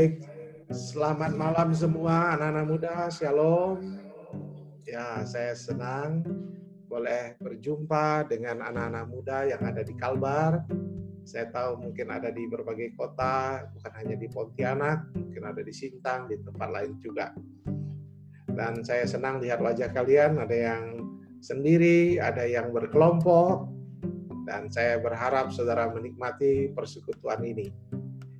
Baik, selamat malam semua anak-anak muda, shalom. Ya, saya senang boleh berjumpa dengan anak-anak muda yang ada di Kalbar. Saya tahu mungkin ada di berbagai kota, bukan hanya di Pontianak, mungkin ada di Sintang, di tempat lain juga. Dan saya senang lihat wajah kalian, ada yang sendiri, ada yang berkelompok, dan saya berharap saudara menikmati persekutuan ini.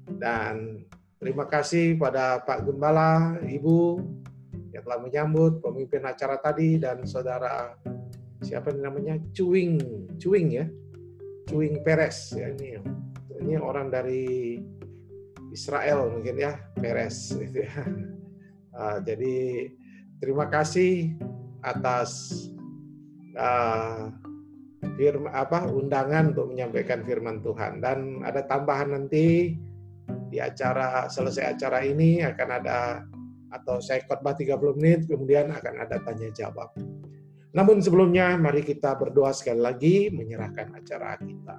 Dan terima kasih pada Pak Gembala, Ibu yang telah menyambut pemimpin acara tadi dan saudara siapa namanya? Cuing, Cuing ya, Cuing Peres ya ini. Ini orang dari Israel mungkin ya Peres gitu ya. Uh, jadi terima kasih atas uh, firman apa undangan untuk menyampaikan firman Tuhan. Dan ada tambahan nanti di acara selesai acara ini akan ada atau saya khotbah 30 menit kemudian akan ada tanya jawab. Namun sebelumnya mari kita berdoa sekali lagi menyerahkan acara kita.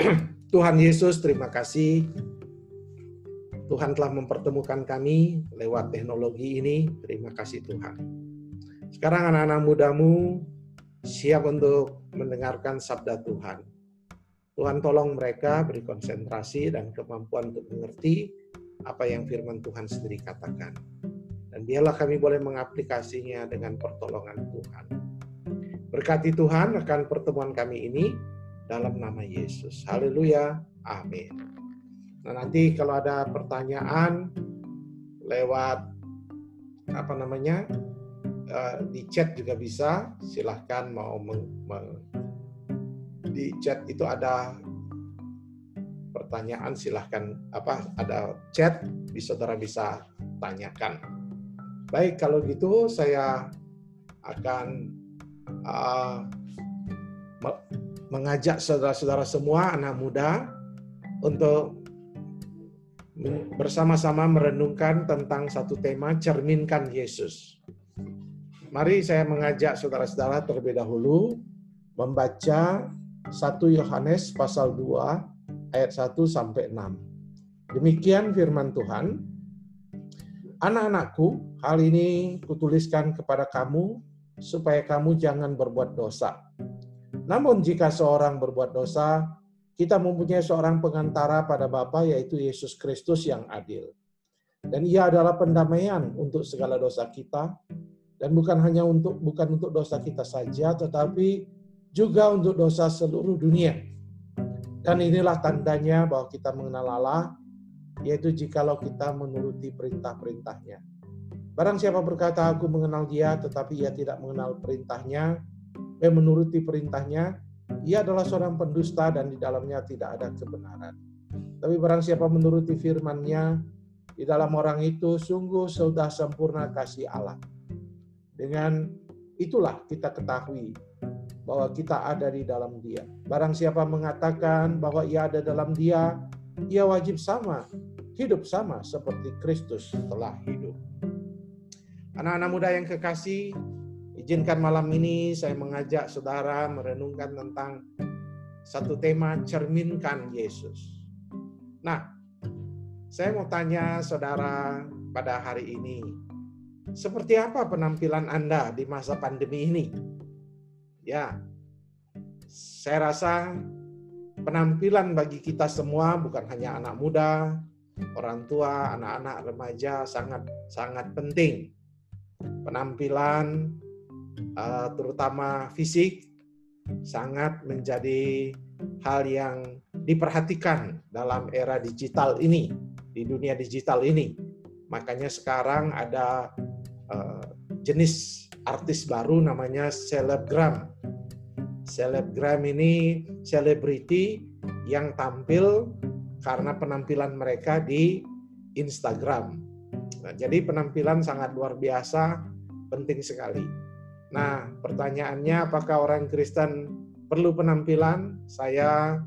Tuhan Yesus terima kasih Tuhan telah mempertemukan kami lewat teknologi ini. Terima kasih Tuhan. Sekarang anak-anak mudamu siap untuk mendengarkan sabda Tuhan. Tuhan tolong mereka beri konsentrasi dan kemampuan untuk mengerti apa yang firman Tuhan sendiri katakan. Dan biarlah kami boleh mengaplikasinya dengan pertolongan Tuhan. Berkati Tuhan akan pertemuan kami ini dalam nama Yesus. Haleluya. Amin. Nah, nanti kalau ada pertanyaan lewat apa namanya? Eh, di chat juga bisa. Silahkan mau meng, meng, di chat itu ada pertanyaan silahkan apa ada chat bisa saudara bisa tanyakan baik kalau gitu saya akan uh, mengajak saudara-saudara semua anak muda untuk bersama-sama merenungkan tentang satu tema cerminkan Yesus. Mari saya mengajak saudara-saudara terlebih dahulu membaca 1 Yohanes pasal 2 ayat 1 sampai 6. Demikian firman Tuhan. Anak-anakku, hal ini kutuliskan kepada kamu supaya kamu jangan berbuat dosa. Namun jika seorang berbuat dosa, kita mempunyai seorang pengantara pada Bapa yaitu Yesus Kristus yang adil. Dan ia adalah pendamaian untuk segala dosa kita dan bukan hanya untuk bukan untuk dosa kita saja tetapi juga untuk dosa seluruh dunia. Dan inilah tandanya bahwa kita mengenal Allah, yaitu jikalau kita menuruti perintah-perintahnya. Barang siapa berkata, aku mengenal dia, tetapi ia tidak mengenal perintahnya, dan menuruti perintahnya, ia adalah seorang pendusta dan di dalamnya tidak ada kebenaran. Tapi barang siapa menuruti firman-Nya, di dalam orang itu sungguh sudah sempurna kasih Allah. Dengan itulah kita ketahui bahwa kita ada di dalam Dia. Barang siapa mengatakan bahwa ia ada dalam Dia, ia wajib sama, hidup sama seperti Kristus telah hidup. Anak-anak muda yang kekasih, izinkan malam ini saya mengajak saudara merenungkan tentang satu tema cerminkan Yesus. Nah, saya mau tanya saudara pada hari ini, seperti apa penampilan Anda di masa pandemi ini? Ya, saya rasa penampilan bagi kita semua bukan hanya anak muda, orang tua, anak-anak remaja sangat sangat penting. Penampilan eh, terutama fisik sangat menjadi hal yang diperhatikan dalam era digital ini, di dunia digital ini. Makanya sekarang ada uh, jenis artis baru namanya selebgram. Selebgram ini selebriti yang tampil karena penampilan mereka di Instagram. Nah, jadi penampilan sangat luar biasa, penting sekali. Nah, pertanyaannya apakah orang Kristen perlu penampilan? Saya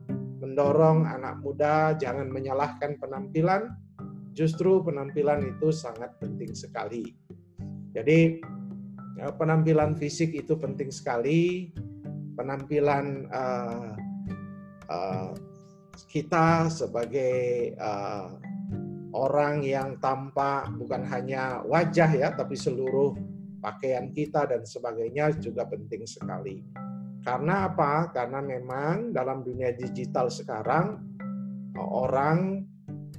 mendorong anak muda jangan menyalahkan penampilan, justru penampilan itu sangat penting sekali. Jadi Ya, penampilan fisik itu penting sekali. Penampilan uh, uh, kita sebagai uh, orang yang tampak bukan hanya wajah ya, tapi seluruh pakaian kita dan sebagainya juga penting sekali. Karena apa? Karena memang dalam dunia digital sekarang orang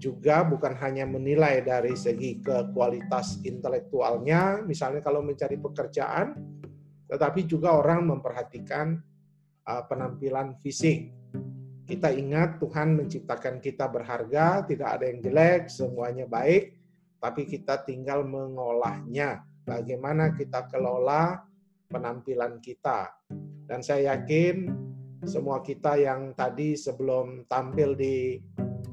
juga bukan hanya menilai dari segi ke kualitas intelektualnya, misalnya kalau mencari pekerjaan, tetapi juga orang memperhatikan uh, penampilan fisik. Kita ingat Tuhan menciptakan kita berharga, tidak ada yang jelek, semuanya baik, tapi kita tinggal mengolahnya. Bagaimana kita kelola penampilan kita. Dan saya yakin semua kita yang tadi sebelum tampil di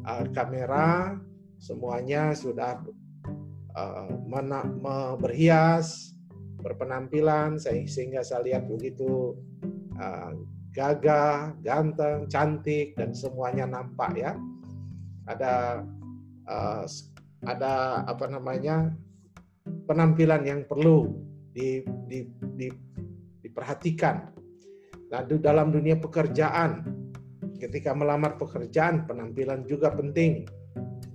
uh, kamera semuanya sudah uh, mena, me, berhias, berpenampilan sehingga saya lihat begitu uh, gagah, ganteng, cantik dan semuanya nampak ya. Ada uh, ada apa namanya penampilan yang perlu di, di, di, diperhatikan. Nah, dalam dunia pekerjaan ketika melamar pekerjaan, penampilan juga penting.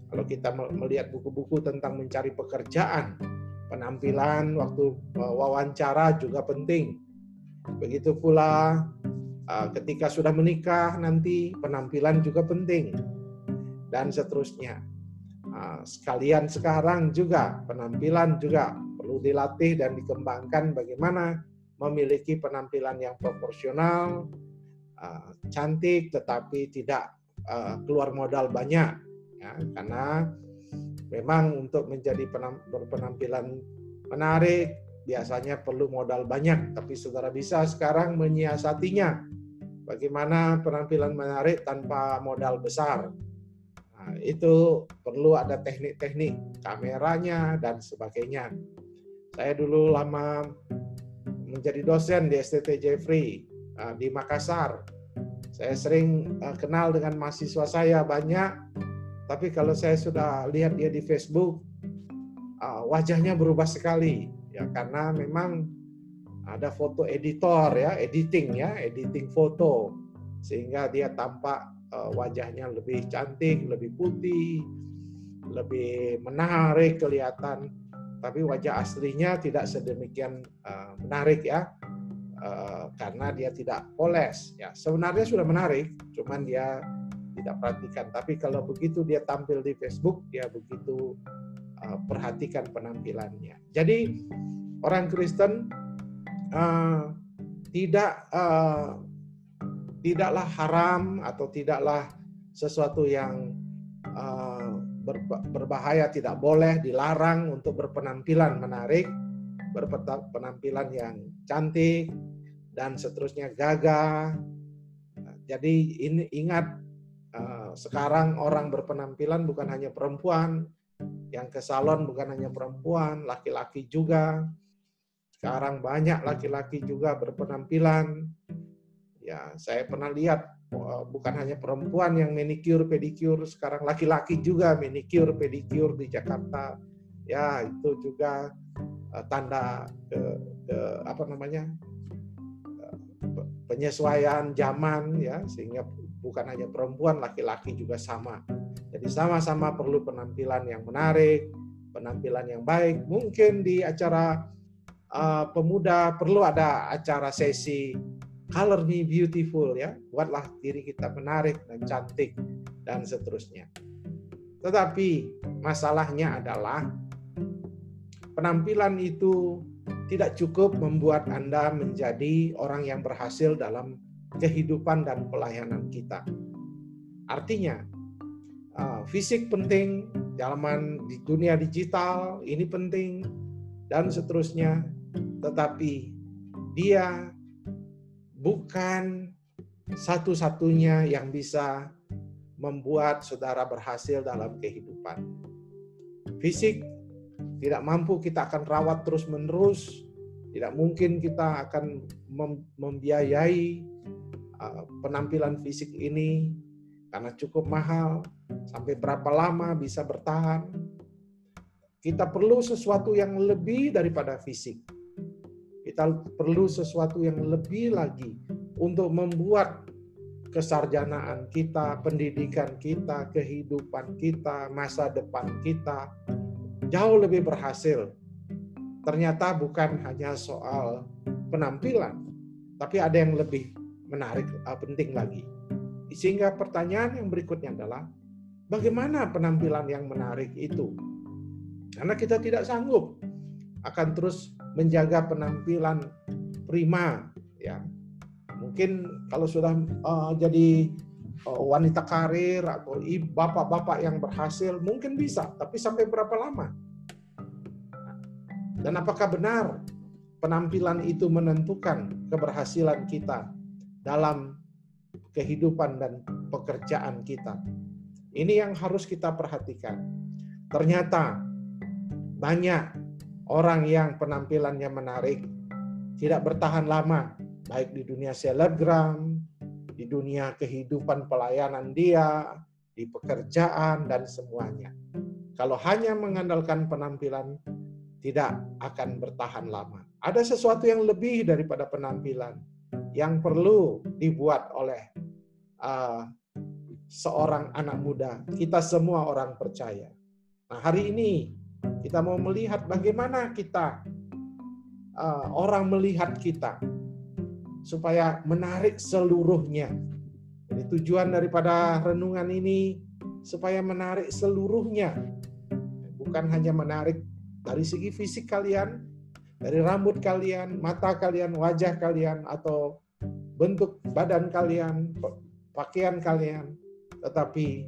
Kalau kita melihat buku-buku tentang mencari pekerjaan, penampilan waktu e, wawancara juga penting. Begitu pula e, ketika sudah menikah nanti penampilan juga penting. Dan seterusnya. E, sekalian sekarang juga penampilan juga perlu dilatih dan dikembangkan bagaimana memiliki penampilan yang proporsional, uh, cantik tetapi tidak uh, keluar modal banyak ya. Karena memang untuk menjadi penam, berpenampilan menarik biasanya perlu modal banyak. Tapi saudara bisa sekarang menyiasatinya. Bagaimana penampilan menarik tanpa modal besar. Nah, itu perlu ada teknik-teknik kameranya dan sebagainya. Saya dulu lama menjadi dosen di STT Jeffrey di Makassar. Saya sering ah, kenal dengan mahasiswa saya banyak, tapi kalau saya sudah lihat dia di Facebook, ah, wajahnya berubah sekali ya karena memang ada foto editor ya, editing ya, editing foto sehingga dia tampak wajahnya lebih cantik, lebih putih, lebih menarik kelihatan. Tapi wajah aslinya tidak sedemikian menarik ya Eh, karena dia tidak poles. Ya, sebenarnya sudah menarik, cuman dia tidak perhatikan. Tapi kalau begitu dia tampil di Facebook, dia begitu uh, perhatikan penampilannya. Jadi orang Kristen uh, tidak uh, tidaklah haram atau tidaklah sesuatu yang uh, berbahaya, tidak boleh dilarang untuk berpenampilan menarik, berpenampilan yang cantik, dan seterusnya gagah. Jadi ini ingat eh, sekarang orang berpenampilan bukan hanya perempuan, yang ke salon bukan hanya perempuan, laki-laki juga. Sekarang banyak laki-laki juga berpenampilan. Ya, saya pernah lihat eh, bukan hanya perempuan yang manicure pedicure, sekarang laki-laki juga manicure pedicure di Jakarta. Ya, itu juga eh, tanda ke, ke apa namanya penyesuaian zaman ya sehingga bukan hanya perempuan laki-laki juga sama. Jadi sama-sama perlu penampilan yang menarik, penampilan yang baik. Mungkin di acara uh, pemuda perlu ada acara sesi color me beautiful ya. Buatlah diri kita menarik dan cantik dan seterusnya. Tetapi masalahnya adalah penampilan itu tidak cukup membuat Anda menjadi orang yang berhasil dalam kehidupan dan pelayanan kita. Artinya, uh, fisik penting, zaman di dunia digital ini penting, dan seterusnya. Tetapi dia bukan satu-satunya yang bisa membuat saudara berhasil dalam kehidupan. Fisik tidak mampu kita akan rawat terus-menerus, tidak mungkin kita akan membiayai uh, penampilan fisik ini karena cukup mahal, sampai berapa lama bisa bertahan. Kita perlu sesuatu yang lebih daripada fisik. Kita perlu sesuatu yang lebih lagi untuk membuat kesarjanaan kita, pendidikan kita, kehidupan kita, masa depan kita jauh lebih berhasil. Ternyata bukan hanya soal penampilan, tapi ada yang lebih menarik, uh, penting lagi. Sehingga pertanyaan yang berikutnya adalah, bagaimana penampilan yang menarik itu? Karena kita tidak sanggup akan terus menjaga penampilan prima, ya. Mungkin kalau sudah uh, jadi wanita karir atau bapak-bapak yang berhasil, mungkin bisa. Tapi sampai berapa lama? Dan apakah benar penampilan itu menentukan keberhasilan kita dalam kehidupan dan pekerjaan kita. Ini yang harus kita perhatikan. Ternyata banyak orang yang penampilannya menarik tidak bertahan lama, baik di dunia selebgram, di dunia kehidupan pelayanan dia, di pekerjaan dan semuanya. Kalau hanya mengandalkan penampilan, tidak akan bertahan lama. Ada sesuatu yang lebih daripada penampilan yang perlu dibuat oleh uh, seorang anak muda. Kita semua orang percaya. Nah, hari ini kita mau melihat bagaimana kita uh, orang melihat kita supaya menarik seluruhnya. Jadi tujuan daripada renungan ini supaya menarik seluruhnya. Bukan hanya menarik dari segi fisik kalian, dari rambut kalian, mata kalian, wajah kalian, atau bentuk badan kalian, pakaian kalian, tetapi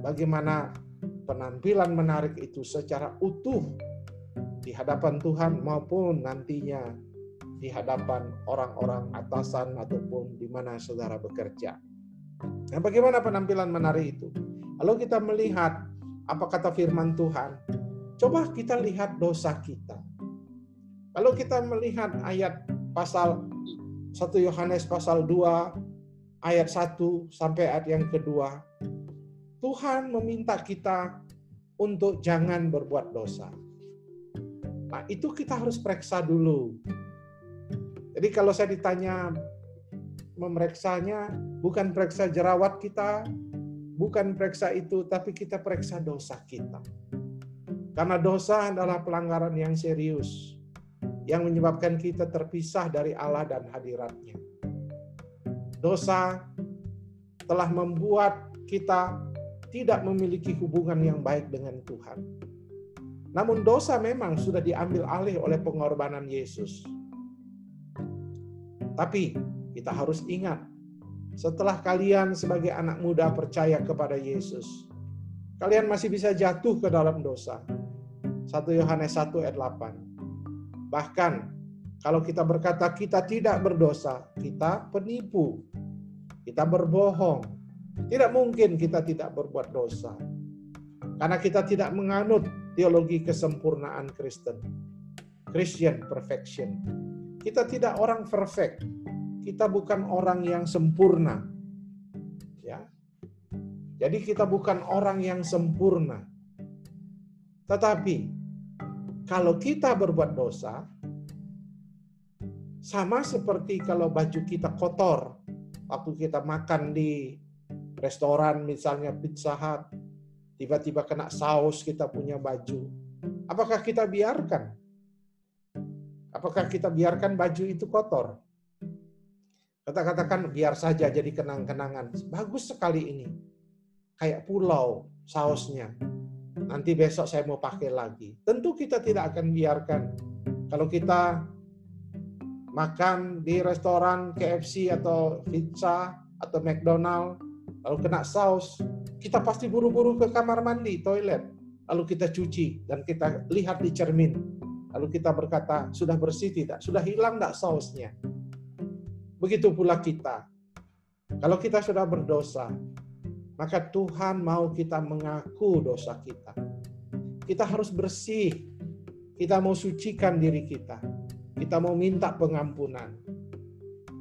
bagaimana penampilan menarik itu secara utuh di hadapan Tuhan maupun nantinya di hadapan orang-orang atasan ataupun di mana saudara bekerja. Nah, bagaimana penampilan menarik itu? Kalau kita melihat apa kata firman Tuhan, Coba kita lihat dosa kita. Kalau kita melihat ayat pasal 1 Yohanes pasal 2 ayat 1 sampai ayat yang kedua, Tuhan meminta kita untuk jangan berbuat dosa. Nah, itu kita harus periksa dulu. Jadi kalau saya ditanya memeriksanya, bukan periksa jerawat kita, bukan periksa itu, tapi kita periksa dosa kita. Karena dosa adalah pelanggaran yang serius yang menyebabkan kita terpisah dari Allah dan hadiratnya. Dosa telah membuat kita tidak memiliki hubungan yang baik dengan Tuhan. Namun dosa memang sudah diambil alih oleh pengorbanan Yesus. Tapi kita harus ingat, setelah kalian sebagai anak muda percaya kepada Yesus, kalian masih bisa jatuh ke dalam dosa 1 Yohanes 1 ayat 8. Bahkan kalau kita berkata kita tidak berdosa, kita penipu. Kita berbohong. Tidak mungkin kita tidak berbuat dosa. Karena kita tidak menganut teologi kesempurnaan Kristen. Christian perfection. Kita tidak orang perfect. Kita bukan orang yang sempurna. Ya. Jadi kita bukan orang yang sempurna. Tetapi kalau kita berbuat dosa, sama seperti kalau baju kita kotor, waktu kita makan di restoran misalnya Pizza Hut, tiba-tiba kena saus kita punya baju. Apakah kita biarkan? Apakah kita biarkan baju itu kotor? Kata-katakan biar saja jadi kenang-kenangan. Bagus sekali ini. Kayak pulau sausnya nanti besok saya mau pakai lagi. Tentu kita tidak akan biarkan kalau kita makan di restoran KFC atau pizza atau McDonald lalu kena saus, kita pasti buru-buru ke kamar mandi, toilet, lalu kita cuci dan kita lihat di cermin. Lalu kita berkata, sudah bersih tidak? Sudah hilang tidak sausnya? Begitu pula kita. Kalau kita sudah berdosa, maka Tuhan mau kita mengaku dosa kita. Kita harus bersih. Kita mau sucikan diri kita. Kita mau minta pengampunan.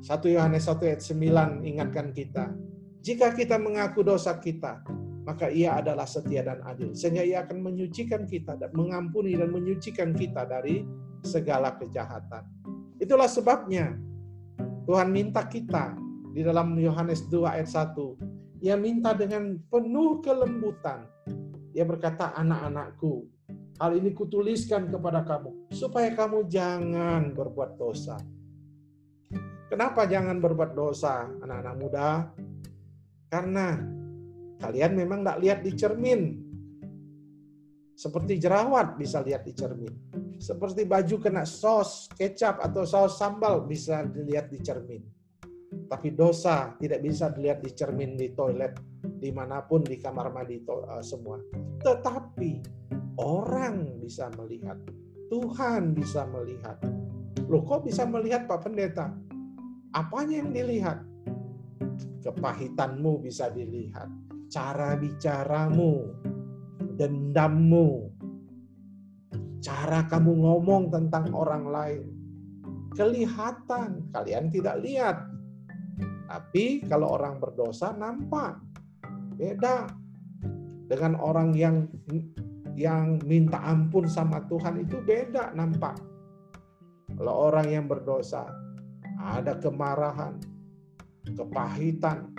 1 Yohanes 1 ayat 9 ingatkan kita. Jika kita mengaku dosa kita, maka ia adalah setia dan adil. Sehingga ia akan menyucikan kita dan mengampuni dan menyucikan kita dari segala kejahatan. Itulah sebabnya Tuhan minta kita di dalam Yohanes 2 ayat 1. Ia minta dengan penuh kelembutan. Dia berkata, anak-anakku, hal ini kutuliskan kepada kamu, supaya kamu jangan berbuat dosa. Kenapa jangan berbuat dosa, anak-anak muda? Karena kalian memang tidak lihat di cermin. Seperti jerawat bisa lihat di cermin. Seperti baju kena saus kecap atau saus sambal bisa dilihat di cermin tapi dosa tidak bisa dilihat di cermin di toilet, di mana pun di kamar mandi uh, semua. Tetapi orang bisa melihat, Tuhan bisa melihat. Loh kok bisa melihat Pak Pendeta? Apanya yang dilihat? Kepahitanmu bisa dilihat, cara bicaramu, dendammu, cara kamu ngomong tentang orang lain. Kelihatan, kalian tidak lihat, tapi kalau orang berdosa nampak beda dengan orang yang yang minta ampun sama Tuhan itu beda nampak. Kalau orang yang berdosa ada kemarahan, kepahitan,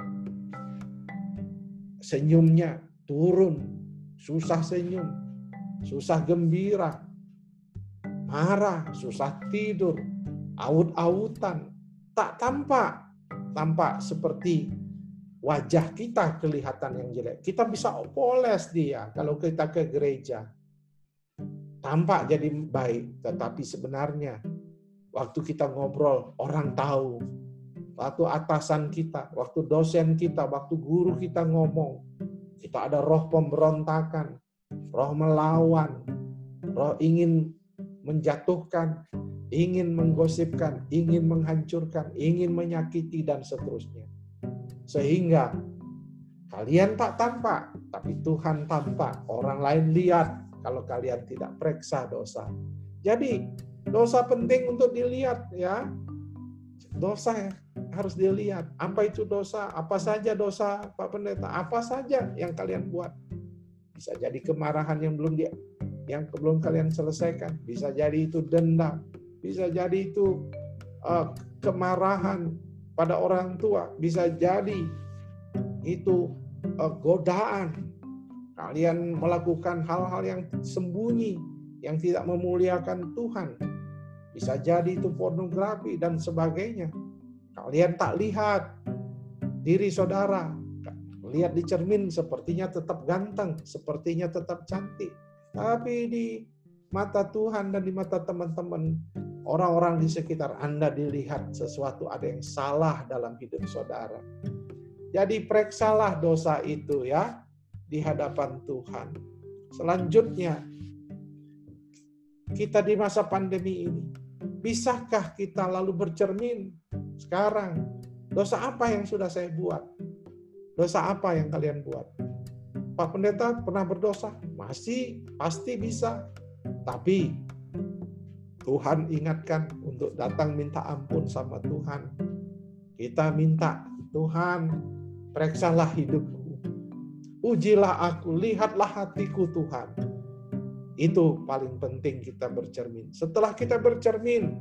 senyumnya turun, susah senyum, susah gembira, marah, susah tidur, aut-autan, tak tampak. Tampak seperti wajah kita kelihatan yang jelek. Kita bisa poles dia kalau kita ke gereja. Tampak jadi baik, tetapi sebenarnya waktu kita ngobrol, orang tahu. Waktu atasan kita, waktu dosen kita, waktu guru kita ngomong, kita ada roh pemberontakan, roh melawan, roh ingin menjatuhkan, ingin menggosipkan, ingin menghancurkan, ingin menyakiti, dan seterusnya. Sehingga kalian tak tampak, tapi Tuhan tampak. Orang lain lihat kalau kalian tidak periksa dosa. Jadi dosa penting untuk dilihat ya. Dosa harus dilihat. Apa itu dosa? Apa saja dosa Pak Pendeta? Apa saja yang kalian buat? Bisa jadi kemarahan yang belum dia yang belum kalian selesaikan. Bisa jadi itu dendam, bisa jadi itu uh, kemarahan pada orang tua, bisa jadi itu uh, godaan. Kalian melakukan hal-hal yang sembunyi, yang tidak memuliakan Tuhan. Bisa jadi itu pornografi dan sebagainya. Kalian tak lihat diri saudara, lihat di cermin sepertinya tetap ganteng, sepertinya tetap cantik. Tapi di mata Tuhan dan di mata teman-teman orang-orang di sekitar Anda dilihat sesuatu ada yang salah dalam hidup saudara. Jadi periksalah dosa itu ya di hadapan Tuhan. Selanjutnya kita di masa pandemi ini bisakah kita lalu bercermin sekarang dosa apa yang sudah saya buat? Dosa apa yang kalian buat? Pak Pendeta pernah berdosa? Masih, pasti bisa. Tapi Tuhan ingatkan untuk datang minta ampun sama Tuhan. Kita minta, Tuhan, periksalah hidupku. Ujilah aku, lihatlah hatiku Tuhan. Itu paling penting kita bercermin. Setelah kita bercermin,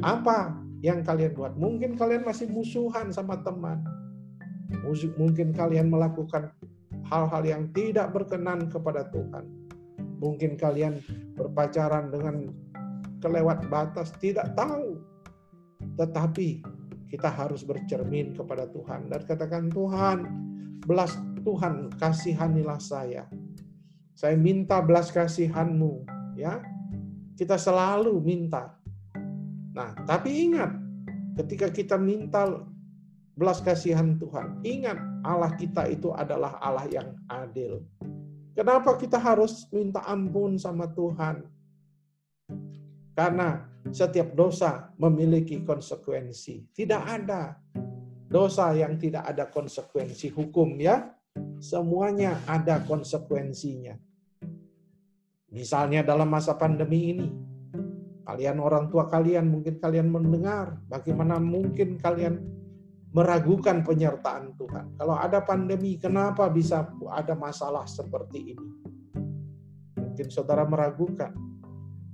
apa yang kalian buat? Mungkin kalian masih musuhan sama teman. Mungkin kalian melakukan hal-hal yang tidak berkenan kepada Tuhan Mungkin kalian berpacaran dengan kelewat batas, tidak tahu. Tetapi kita harus bercermin kepada Tuhan dan katakan Tuhan, belas Tuhan kasihanilah saya. Saya minta belas kasihanmu, ya. Kita selalu minta. Nah, tapi ingat, ketika kita minta belas kasihan Tuhan, ingat Allah kita itu adalah Allah yang adil. Kenapa kita harus minta ampun sama Tuhan? Karena setiap dosa memiliki konsekuensi. Tidak ada dosa yang tidak ada konsekuensi hukum ya. Semuanya ada konsekuensinya. Misalnya dalam masa pandemi ini, kalian orang tua kalian mungkin kalian mendengar bagaimana mungkin kalian meragukan penyertaan Tuhan. Kalau ada pandemi, kenapa bisa ada masalah seperti ini? Mungkin saudara meragukan.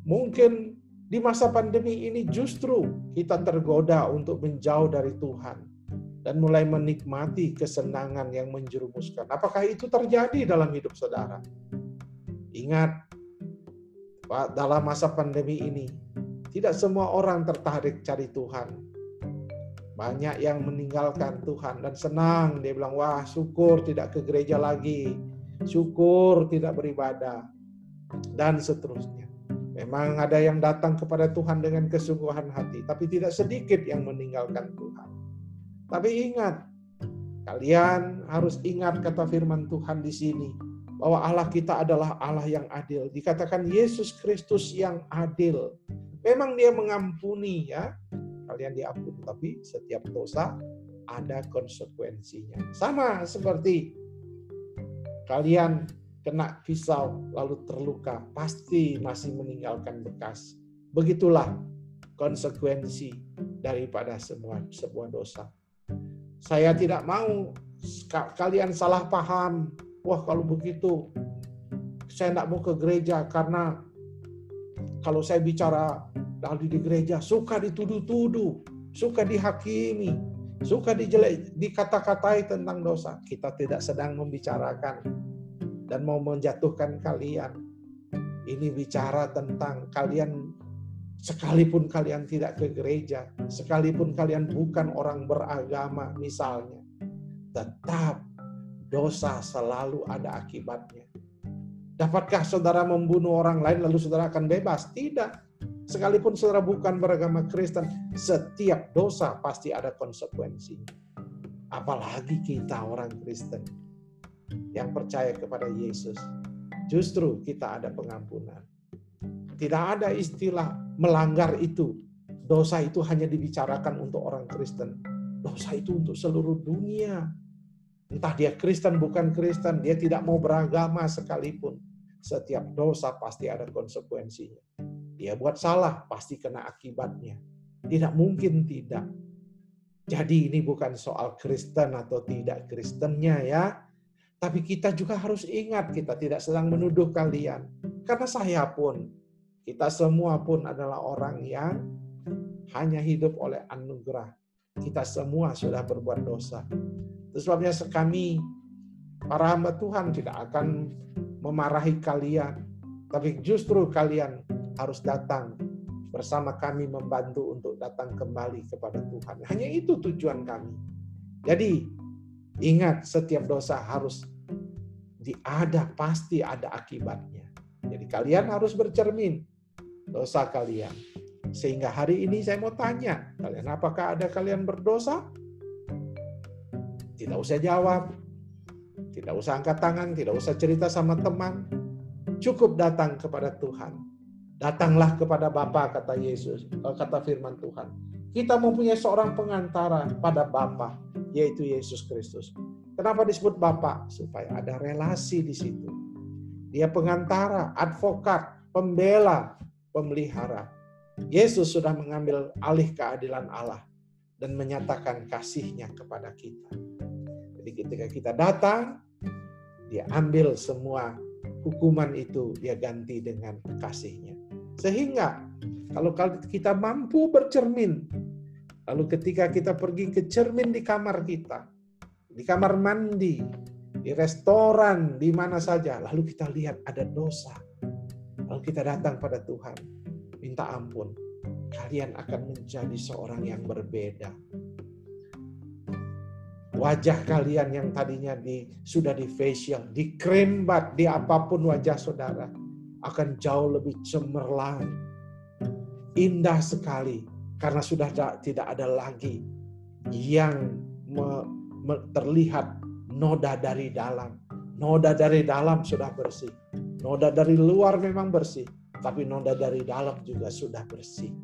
Mungkin di masa pandemi ini justru kita tergoda untuk menjauh dari Tuhan. dan mulai menikmati kesenangan yang menjerumuskan. Apakah itu terjadi dalam hidup saudara? Ingat, Dalam masa pandemi ini, tidak semua orang tertarik cari Tuhan. Banyak yang meninggalkan Tuhan dan senang. Dia bilang, wah syukur tidak ke gereja lagi. Syukur tidak beribadah. Dan seterusnya. Memang ada yang datang kepada Tuhan dengan kesungguhan hati, tapi tidak sedikit yang meninggalkan Tuhan. Tapi ingat, kalian harus ingat kata firman Tuhan di sini, bahwa Allah kita adalah Allah yang adil. Dikatakan Yesus Kristus yang adil. Memang dia mengampuni ya, kalian diampuni, tapi setiap dosa ada konsekuensinya. Sama seperti kalian kena pisau lalu terluka, pasti masih meninggalkan bekas. Begitulah konsekuensi daripada semua sebuah dosa. Saya tidak mau kalian salah paham. Wah kalau begitu saya tidak mau ke gereja karena kalau saya bicara lalu di gereja suka dituduh-tuduh, suka dihakimi, suka dijelek, dikata-katai tentang dosa. Kita tidak sedang membicarakan dan mau menjatuhkan kalian. Ini bicara tentang kalian sekalipun kalian tidak ke gereja, sekalipun kalian bukan orang beragama misalnya, tetap dosa selalu ada akibatnya. Dapatkah saudara membunuh orang lain lalu saudara akan bebas? Tidak. Sekalipun saudara bukan beragama Kristen, setiap dosa pasti ada konsekuensinya. Apalagi kita orang Kristen yang percaya kepada Yesus, justru kita ada pengampunan. Tidak ada istilah melanggar itu. Dosa itu hanya dibicarakan untuk orang Kristen. Dosa itu untuk seluruh dunia. Entah dia Kristen bukan Kristen, dia tidak mau beragama sekalipun. Setiap dosa pasti ada konsekuensinya. Dia buat salah, pasti kena akibatnya. Tidak mungkin tidak. Jadi ini bukan soal Kristen atau tidak Kristennya ya. Tapi kita juga harus ingat kita tidak sedang menuduh kalian. Karena saya pun, kita semua pun adalah orang yang hanya hidup oleh anugerah. Kita semua sudah berbuat dosa. Itu sebabnya kami, para hamba Tuhan tidak akan memarahi kalian. Tapi justru kalian harus datang bersama kami membantu untuk datang kembali kepada Tuhan. Hanya itu tujuan kami. Jadi Ingat, setiap dosa harus diada, pasti ada akibatnya. Jadi kalian harus bercermin dosa kalian. Sehingga hari ini saya mau tanya, kalian apakah ada kalian berdosa? Tidak usah jawab, tidak usah angkat tangan, tidak usah cerita sama teman. Cukup datang kepada Tuhan. Datanglah kepada Bapa kata Yesus, eh, kata firman Tuhan. Kita mempunyai seorang pengantara pada Bapa yaitu Yesus Kristus. Kenapa disebut Bapak? Supaya ada relasi di situ. Dia pengantara, advokat, pembela, pemelihara. Yesus sudah mengambil alih keadilan Allah dan menyatakan kasihnya kepada kita. Jadi ketika kita datang, dia ambil semua hukuman itu, dia ganti dengan kasihnya. Sehingga kalau kita mampu bercermin Lalu ketika kita pergi ke cermin di kamar kita, di kamar mandi, di restoran, di mana saja, lalu kita lihat ada dosa. Lalu kita datang pada Tuhan, minta ampun. Kalian akan menjadi seorang yang berbeda. Wajah kalian yang tadinya di, sudah di facial, di krembat, di apa pun wajah saudara, akan jauh lebih cemerlang. Indah sekali karena sudah tidak ada lagi yang me, me, terlihat noda dari dalam. Noda dari dalam sudah bersih. Noda dari luar memang bersih, tapi noda dari dalam juga sudah bersih.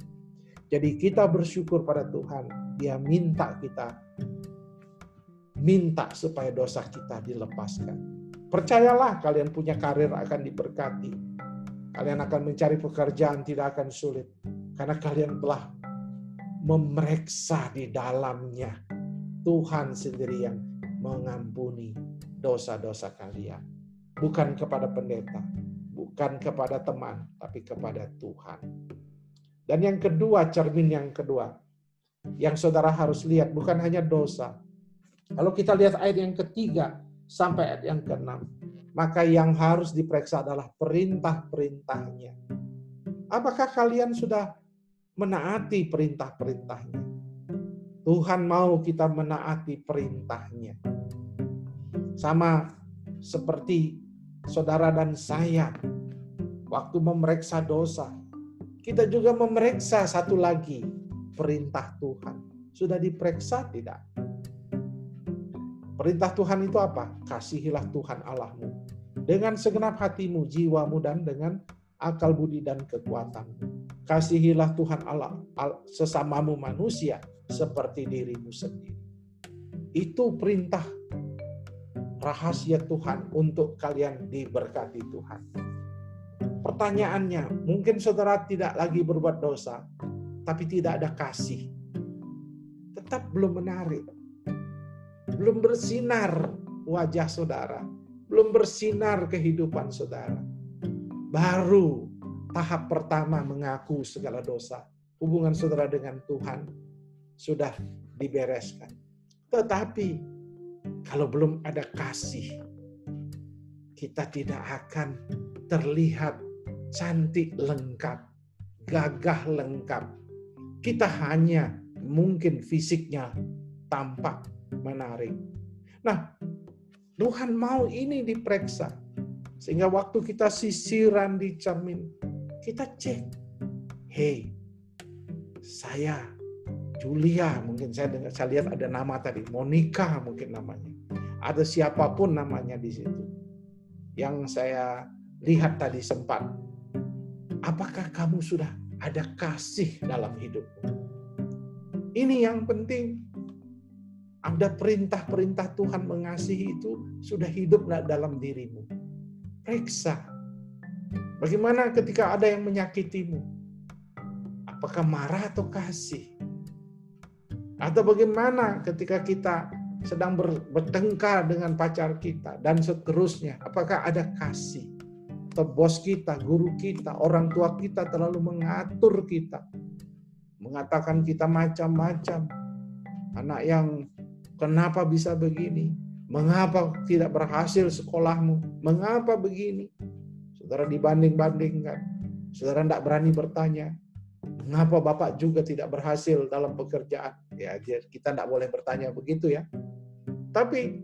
Jadi kita bersyukur pada Tuhan. Dia minta kita minta supaya dosa kita dilepaskan. Percayalah kalian punya karir akan diberkati. Kalian akan mencari pekerjaan tidak akan sulit. Karena kalian telah memeriksa di dalamnya. Tuhan sendiri yang mengampuni dosa-dosa kalian. Bukan kepada pendeta, bukan kepada teman, tapi kepada Tuhan. Dan yang kedua, cermin yang kedua, yang saudara harus lihat bukan hanya dosa, Kalau kita lihat ayat yang ketiga sampai ayat yang keenam, maka yang harus diperiksa adalah perintah-perintahnya. Apakah kalian sudah menaati perintah-perintahnya? Tuhan mau kita menaati perintahnya. Sama seperti saudara dan saya waktu memeriksa dosa. Kita juga memeriksa satu lagi perintah Tuhan. Sudah diperiksa tidak? Perintah Tuhan itu apa? Kasihilah Tuhan Allahmu dengan segenap hatimu, jiwamu, dan dengan akal budi dan kekuatanmu. Kasihilah Tuhan Allah sesamamu manusia seperti dirimu sendiri. Itu perintah rahasia Tuhan untuk kalian diberkati Tuhan. Pertanyaannya, mungkin saudara tidak lagi berbuat dosa, tapi tidak ada kasih. Tetap belum menarik belum bersinar wajah saudara, belum bersinar kehidupan saudara. Baru tahap pertama mengaku segala dosa. Hubungan saudara dengan Tuhan sudah dibereskan. Tetapi kalau belum ada kasih, kita tidak akan terlihat cantik lengkap, gagah lengkap. Kita hanya mungkin fisiknya tampak menarik. Nah, Tuhan mau ini diperiksa. Sehingga waktu kita sisiran di cermin, kita cek. Hei, saya Julia, mungkin saya dengar saya lihat ada nama tadi, Monica mungkin namanya. Ada siapa pun namanya di situ. Yang saya lihat tadi sempat. Apakah kamu sudah ada kasih dalam hidupmu? Ini yang penting ada perintah-perintah Tuhan mengasihi itu sudah hidup dalam dirimu. Periksa. Bagaimana ketika ada yang menyakitimu? Apakah marah atau kasih? Atau bagaimana ketika kita sedang bertengkar dengan pacar kita dan seterusnya? Apakah ada kasih? Atau bos kita, guru kita, orang tua kita terlalu mengatur kita. Mengatakan kita macam-macam. Anak yang Kenapa bisa begini? Mengapa tidak berhasil sekolahmu? Mengapa begini? Saudara dibanding-bandingkan. Saudara tidak berani bertanya. Mengapa Bapak juga tidak berhasil dalam pekerjaan? Ya, kita tidak boleh bertanya begitu ya. Tapi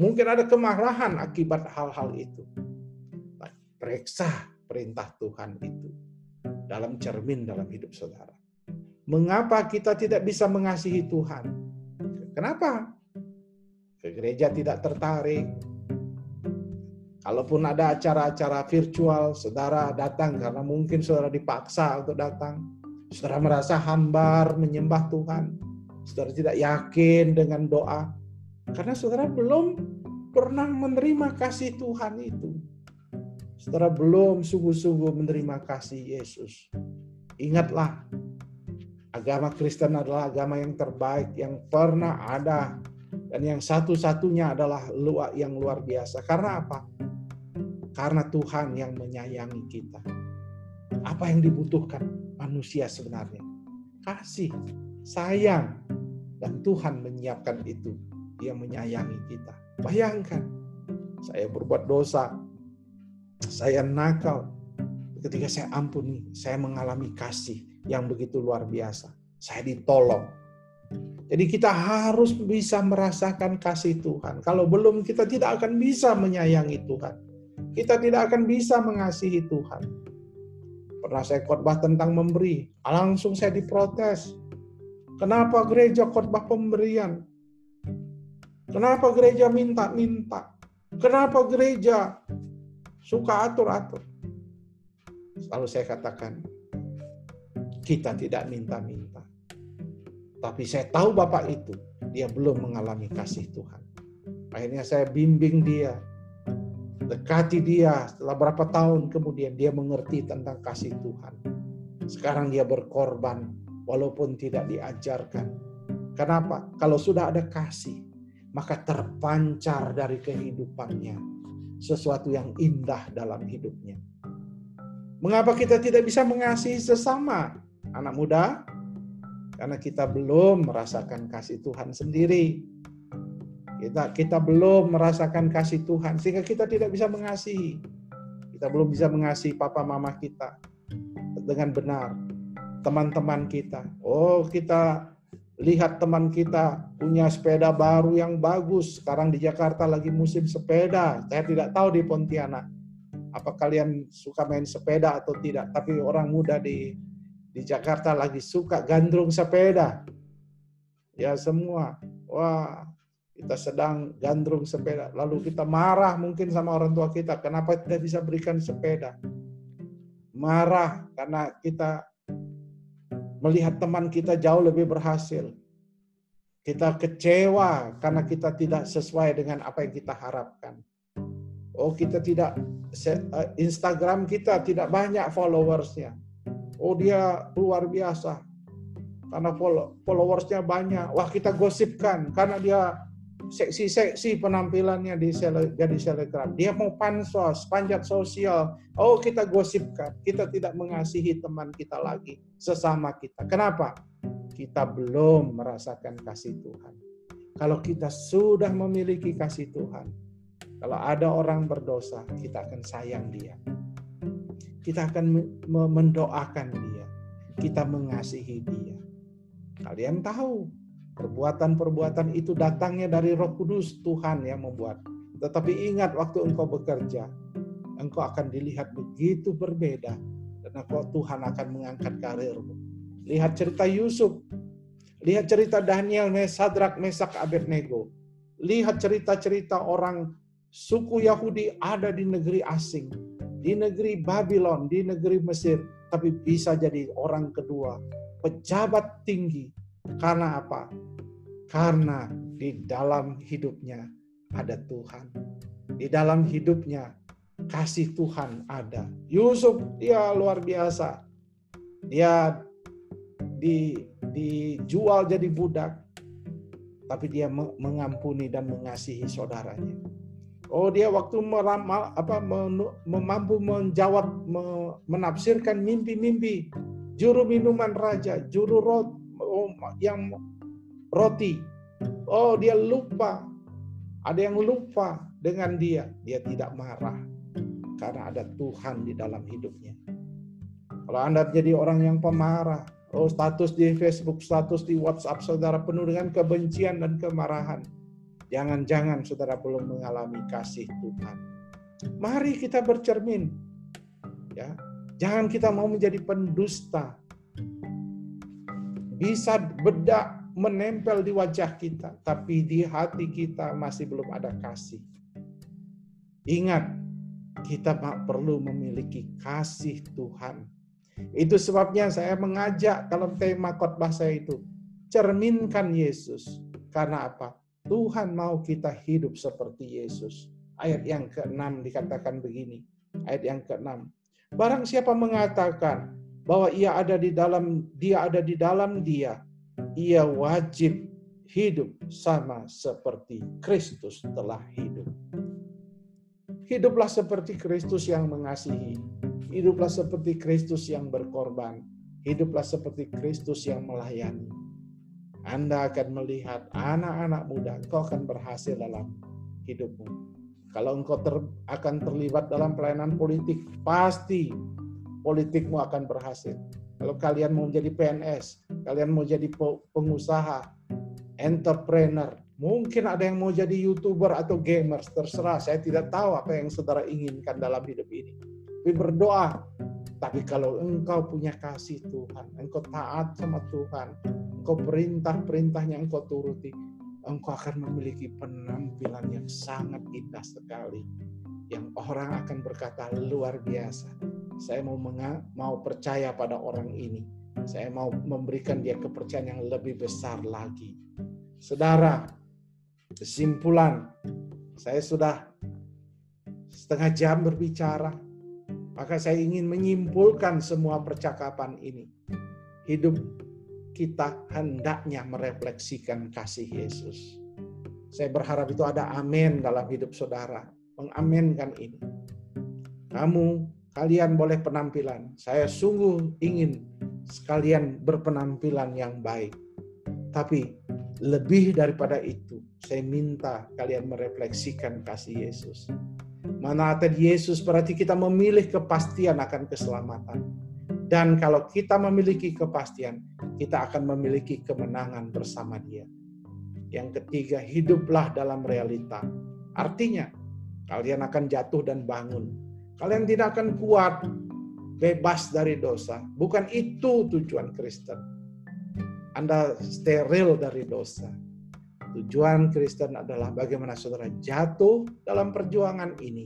mungkin ada kemarahan akibat hal-hal itu. Periksa perintah Tuhan itu dalam cermin dalam hidup saudara. Mengapa kita tidak bisa mengasihi Tuhan? Kenapa? Ke gereja tidak tertarik. Kalaupun ada acara-acara virtual, saudara datang karena mungkin saudara dipaksa untuk datang. Saudara merasa hambar menyembah Tuhan. Saudara tidak yakin dengan doa. Karena saudara belum pernah menerima kasih Tuhan itu. Saudara belum sungguh-sungguh menerima kasih Yesus. Ingatlah, Agama Kristen adalah agama yang terbaik yang pernah ada dan yang satu-satunya adalah yang luar biasa. Karena apa? Karena Tuhan yang menyayangi kita. Apa yang dibutuhkan manusia sebenarnya? Kasih, sayang, dan Tuhan menyiapkan itu. Dia menyayangi kita. Bayangkan, saya berbuat dosa, saya nakal. Ketika saya ampuni, saya mengalami kasih yang begitu luar biasa. Saya ditolong. Jadi kita harus bisa merasakan kasih Tuhan. Kalau belum kita tidak akan bisa menyayangi Tuhan. Kita tidak akan bisa mengasihi Tuhan. Pernah saya khotbah tentang memberi, langsung saya diprotes. Kenapa gereja khotbah pemberian? Kenapa gereja minta-minta? Kenapa gereja suka atur-atur? Lalu saya katakan, kita tidak minta-minta. Tapi saya tahu Bapak itu, dia belum mengalami kasih Tuhan. Akhirnya saya bimbing dia, dekati dia setelah berapa tahun kemudian dia mengerti tentang kasih Tuhan. Sekarang dia berkorban walaupun tidak diajarkan. Kenapa? Kalau sudah ada kasih, maka terpancar dari kehidupannya sesuatu yang indah dalam hidupnya. Mengapa kita tidak bisa mengasihi sesama? Anak muda, karena kita belum merasakan kasih Tuhan sendiri. Kita kita belum merasakan kasih Tuhan sehingga kita tidak bisa mengasihi. Kita belum bisa mengasihi papa mama kita dengan benar. Teman-teman kita. Oh, kita lihat teman kita punya sepeda baru yang bagus. Sekarang di Jakarta lagi musim sepeda. Saya tidak tahu di Pontianak. Apa kalian suka main sepeda atau tidak? Tapi orang muda di di Jakarta lagi suka gandrung sepeda. Ya semua. Wah, kita sedang gandrung sepeda. Lalu kita marah mungkin sama orang tua kita. Kenapa tidak bisa berikan sepeda? Marah karena kita melihat teman kita jauh lebih berhasil. Kita kecewa karena kita tidak sesuai dengan apa yang kita harapkan. Oh, kita tidak eh, Instagram kita tidak banyak followersnya. Oh, dia luar biasa. Karena followersnya banyak. Wah, kita gosipkan karena dia seksi-seksi penampilannya di sele, jadi selebgram. Dia mau pansos, panjat sosial. Oh, kita gosipkan. Kita tidak mengasihi teman kita lagi, sesama kita. Kenapa? Kita belum merasakan kasih Tuhan. Kalau kita sudah memiliki kasih Tuhan, kalau ada orang berdosa, kita akan sayang dia. Kita akan mendoakan dia. Kita mengasihi dia. Kalian tahu Perbuatan-perbuatan itu datangnya dari Roh Kudus Tuhan yang membuat. Tetapi ingat waktu engkau bekerja, engkau akan dilihat begitu berbeda dan engkau Tuhan akan mengangkat karirmu. Lihat cerita Yusuf, lihat cerita Daniel, Mesadrak, Mesak, Abednego. Lihat cerita-cerita orang suku Yahudi ada di negeri asing, di negeri Babylon, di negeri Mesir, tapi bisa jadi orang kedua, pejabat tinggi, karena apa? Karena di dalam hidupnya ada Tuhan. Di dalam hidupnya kasih Tuhan ada. Yusuf dia luar biasa. Dia di dijual jadi budak tapi dia mengampuni dan mengasihi saudaranya. Oh dia waktu meramal apa memampu menjawab menafsirkan mimpi-mimpi juru minuman raja, juru rot yang roti. Oh, dia lupa. Ada yang lupa dengan dia. Dia tidak marah karena ada Tuhan di dalam hidupnya. Kalau Anda jadi orang yang pemarah, oh status di Facebook, status di WhatsApp saudara penuh dengan kebencian dan kemarahan. Jangan-jangan saudara belum mengalami kasih Tuhan. Mari kita bercermin. Ya, jangan kita mau menjadi pendusta bisa bedak menempel di wajah kita, tapi di hati kita masih belum ada kasih. Ingat, kita perlu memiliki kasih Tuhan. Itu sebabnya saya mengajak dalam tema khotbah saya itu, cerminkan Yesus. Karena apa? Tuhan mau kita hidup seperti Yesus. Ayat yang ke-6 dikatakan begini. Ayat yang ke-6. Barang siapa mengatakan, bahwa ia ada di dalam dia ada di dalam dia, ia wajib hidup sama seperti Kristus telah hidup. Hiduplah seperti Kristus yang mengasihi. Hiduplah seperti Kristus yang berkorban. Hiduplah seperti Kristus yang melayani. Anda akan melihat anak-anak muda, kau akan berhasil dalam hidupmu. Kalau engkau ter, akan terlibat dalam pelayanan politik, pasti politikmu akan berhasil. Kalau kalian mau menjadi PNS, kalian mau jadi pengusaha, entrepreneur, mungkin ada yang mau jadi YouTuber atau gamers, terserah. Saya tidak tahu apa yang saudara inginkan dalam hidup ini. Tapi berdoa. Tapi kalau engkau punya kasih Tuhan, engkau taat sama Tuhan, engkau perintah-perintahnya engkau turuti, engkau akan memiliki penampilan yang sangat indah sekali. Yang orang akan berkata luar biasa saya mau menga, mau percaya pada orang ini. Saya mau memberikan dia kepercayaan yang lebih besar lagi. Saudara, kesimpulan, saya sudah setengah jam berbicara, maka saya ingin menyimpulkan semua percakapan ini. Hidup kita hendaknya merefleksikan kasih Yesus. Saya berharap itu ada amin dalam hidup saudara. Mengaminkan ini. Kamu Kalian boleh penampilan. Saya sungguh ingin sekalian berpenampilan yang baik. Tapi Lebih daripada itu, saya minta kalian merefleksikan kasih Yesus. Mana tadi Yesus berarti kita memilih kepastian akan keselamatan. Dan kalau kita memiliki kepastian, kita akan memiliki kemenangan bersama dia. Yang ketiga, hiduplah dalam realita. Artinya, kalian akan jatuh dan bangun. Kalian tidak akan kuat bebas dari dosa. Bukan itu tujuan Kristen anda steril dari dosa. Tujuan Kristen adalah bagaimana saudara jatuh dalam perjuangan ini.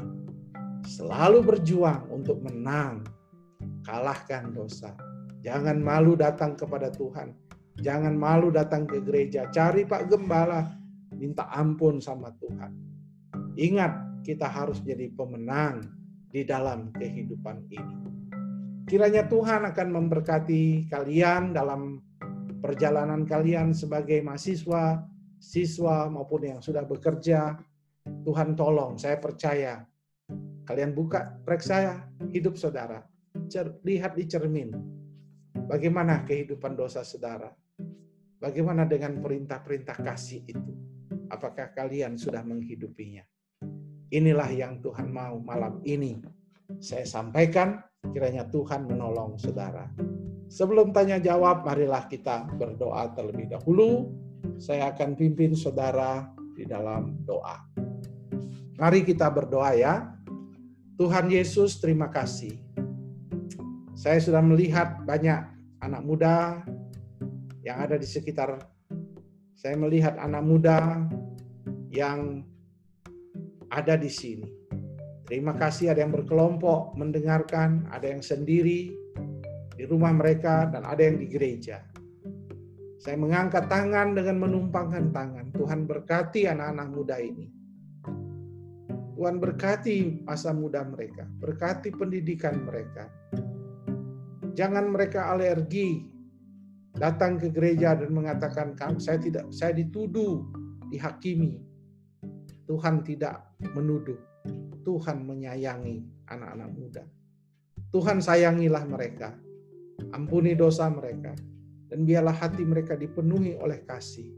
Selalu berjuang untuk menang, kalahkan dosa. Jangan malu datang kepada Tuhan. Jangan malu datang ke gereja. Cari Pak Gembala, minta ampun sama Tuhan. Ingat, kita harus jadi pemenang di dalam kehidupan ini. Kiranya Tuhan akan memberkati kalian dalam perjalanan kalian sebagai mahasiswa, siswa maupun yang sudah bekerja. Tuhan tolong, saya percaya. Kalian buka, periksa hidup saudara. Lihat di cermin. Bagaimana kehidupan dosa saudara? Bagaimana dengan perintah-perintah kasih itu? Apakah kalian sudah menghidupinya? Inilah yang Tuhan mau malam ini. Saya sampaikan, kiranya Tuhan menolong saudara. Sebelum tanya jawab, marilah kita berdoa terlebih dahulu. Saya akan pimpin saudara di dalam doa. Mari kita berdoa ya. Tuhan Yesus, terima kasih. Saya sudah melihat banyak anak muda yang ada di sekitar saya melihat anak muda yang ada di sini. Terima kasih ada yang berkelompok mendengarkan, ada yang sendiri, di rumah mereka dan ada yang di gereja. Saya mengangkat tangan dengan menumpangkan tangan. Tuhan berkati anak-anak muda ini. Tuhan berkati masa muda mereka, berkati pendidikan mereka. Jangan mereka alergi datang ke gereja dan mengatakan saya tidak saya dituduh, dihakimi. Tuhan tidak menuduh. Tuhan menyayangi anak-anak muda. Tuhan sayangilah mereka. Ampuni dosa mereka, dan biarlah hati mereka dipenuhi oleh kasih.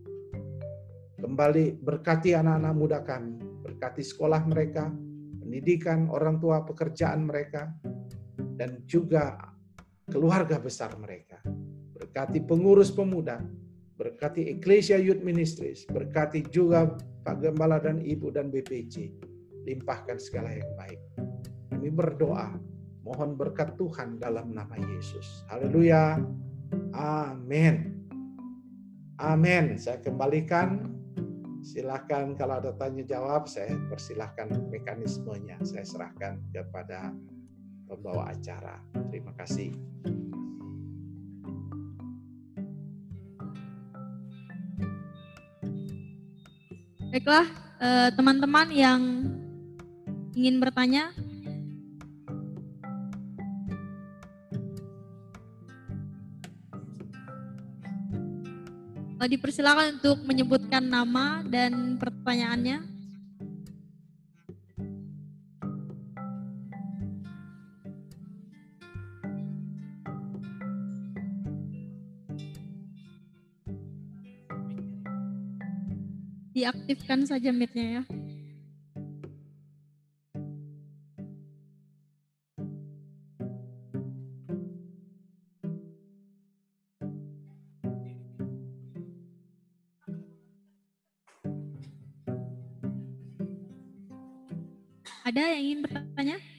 Kembali berkati anak-anak muda kami, berkati sekolah mereka, pendidikan, orang tua, pekerjaan mereka, dan juga keluarga besar mereka. Berkati pengurus pemuda, berkati Ecclesia Youth Ministries, berkati juga Pak Gembala dan Ibu dan BPC. Limpahkan segala yang baik. Kami berdoa Mohon berkat Tuhan dalam nama Yesus. Haleluya. Amin. Amin. Saya kembalikan. Silakan kalau ada tanya jawab, saya persilahkan mekanismenya. Saya serahkan kepada pembawa acara. Terima kasih. Baiklah, eh, teman-teman yang ingin bertanya, Eh, dipersilakan untuk menyebutkan nama dan pertanyaannya. Diaktifkan saja mic-nya ya. Ada yang ingin bertanya?